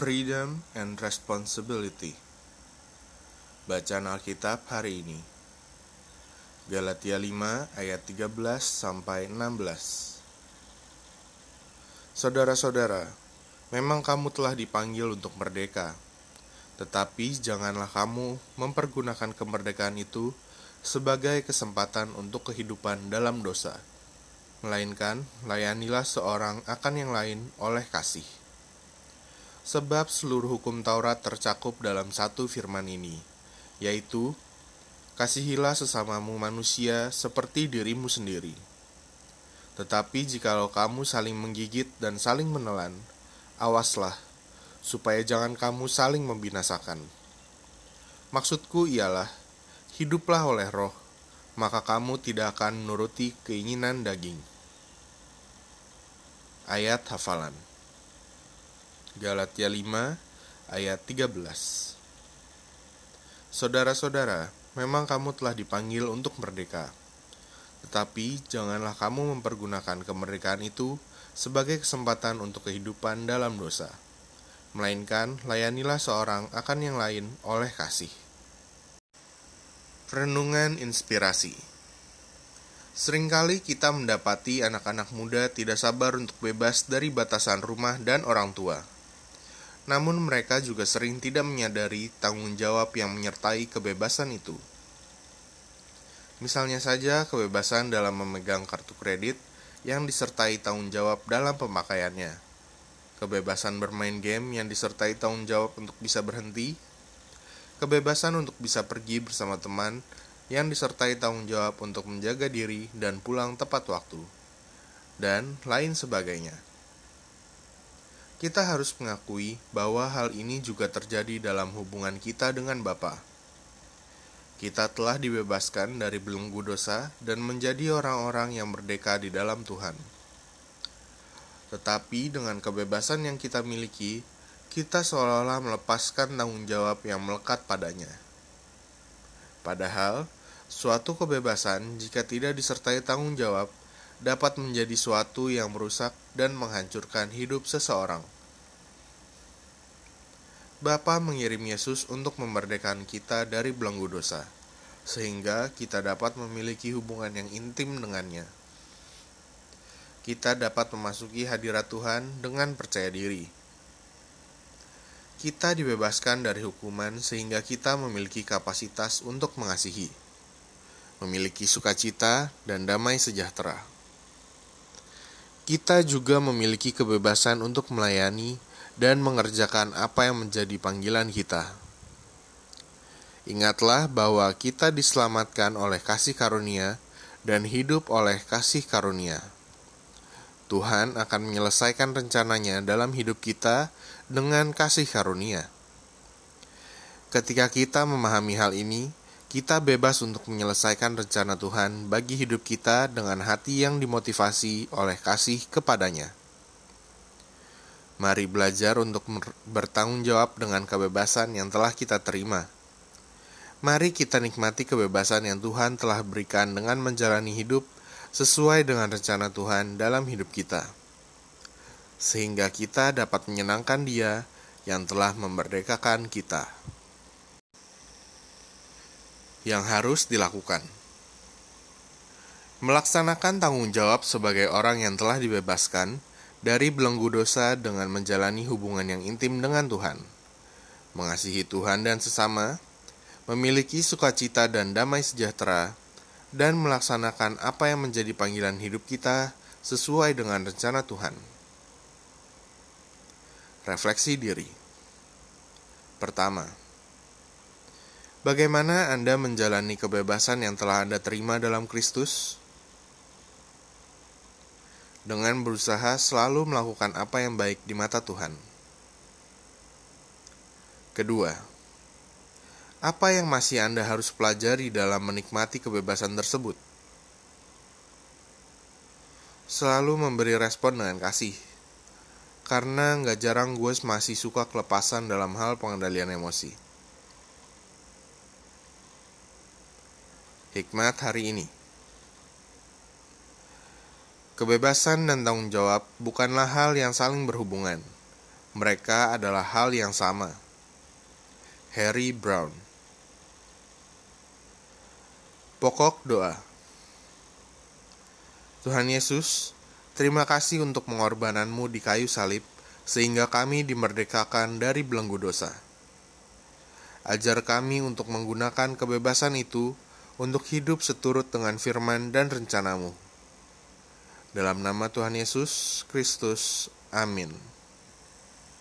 Freedom and Responsibility Bacaan Alkitab hari ini Galatia 5 ayat 13 sampai 16 Saudara-saudara, memang kamu telah dipanggil untuk merdeka. Tetapi janganlah kamu mempergunakan kemerdekaan itu sebagai kesempatan untuk kehidupan dalam dosa. Melainkan, layanilah seorang akan yang lain oleh kasih. Sebab seluruh hukum Taurat tercakup dalam satu firman ini, yaitu, Kasihilah sesamamu manusia seperti dirimu sendiri. Tetapi jikalau kamu saling menggigit dan saling menelan, awaslah, supaya jangan kamu saling membinasakan. Maksudku ialah, hiduplah oleh roh, maka kamu tidak akan menuruti keinginan daging. Ayat hafalan Galatia 5 ayat 13 Saudara-saudara, memang kamu telah dipanggil untuk merdeka. Tetapi janganlah kamu mempergunakan kemerdekaan itu sebagai kesempatan untuk kehidupan dalam dosa. Melainkan layanilah seorang akan yang lain oleh kasih. Renungan inspirasi Seringkali kita mendapati anak-anak muda tidak sabar untuk bebas dari batasan rumah dan orang tua namun mereka juga sering tidak menyadari tanggung jawab yang menyertai kebebasan itu. Misalnya saja kebebasan dalam memegang kartu kredit yang disertai tanggung jawab dalam pemakaiannya. Kebebasan bermain game yang disertai tanggung jawab untuk bisa berhenti. Kebebasan untuk bisa pergi bersama teman yang disertai tanggung jawab untuk menjaga diri dan pulang tepat waktu. Dan lain sebagainya. Kita harus mengakui bahwa hal ini juga terjadi dalam hubungan kita dengan Bapa. Kita telah dibebaskan dari belenggu dosa dan menjadi orang-orang yang merdeka di dalam Tuhan. Tetapi dengan kebebasan yang kita miliki, kita seolah-olah melepaskan tanggung jawab yang melekat padanya. Padahal, suatu kebebasan jika tidak disertai tanggung jawab dapat menjadi suatu yang merusak dan menghancurkan hidup seseorang. Bapa mengirim Yesus untuk memerdekakan kita dari belenggu dosa, sehingga kita dapat memiliki hubungan yang intim dengannya. Kita dapat memasuki hadirat Tuhan dengan percaya diri. Kita dibebaskan dari hukuman sehingga kita memiliki kapasitas untuk mengasihi, memiliki sukacita dan damai sejahtera kita juga memiliki kebebasan untuk melayani dan mengerjakan apa yang menjadi panggilan kita. Ingatlah bahwa kita diselamatkan oleh kasih karunia dan hidup oleh kasih karunia. Tuhan akan menyelesaikan rencananya dalam hidup kita dengan kasih karunia. Ketika kita memahami hal ini, kita bebas untuk menyelesaikan rencana Tuhan bagi hidup kita dengan hati yang dimotivasi oleh kasih kepadanya. Mari belajar untuk bertanggung jawab dengan kebebasan yang telah kita terima. Mari kita nikmati kebebasan yang Tuhan telah berikan dengan menjalani hidup sesuai dengan rencana Tuhan dalam hidup kita, sehingga kita dapat menyenangkan Dia yang telah memerdekakan kita yang harus dilakukan. Melaksanakan tanggung jawab sebagai orang yang telah dibebaskan dari belenggu dosa dengan menjalani hubungan yang intim dengan Tuhan, mengasihi Tuhan dan sesama, memiliki sukacita dan damai sejahtera, dan melaksanakan apa yang menjadi panggilan hidup kita sesuai dengan rencana Tuhan. Refleksi diri pertama Bagaimana Anda menjalani kebebasan yang telah Anda terima dalam Kristus? Dengan berusaha selalu melakukan apa yang baik di mata Tuhan. Kedua, apa yang masih Anda harus pelajari dalam menikmati kebebasan tersebut? Selalu memberi respon dengan kasih, karena nggak jarang gue masih suka kelepasan dalam hal pengendalian emosi. Hikmat hari ini Kebebasan dan tanggung jawab bukanlah hal yang saling berhubungan, Mereka adalah hal yang sama. Harry Brown Pokok doa Tuhan Yesus, terima kasih untuk pengorbananmu di kayu salib sehingga kami dimerdekakan dari belenggu dosa. Ajar kami untuk menggunakan kebebasan itu untuk hidup seturut dengan firman dan rencanamu. Dalam nama Tuhan Yesus Kristus, amin.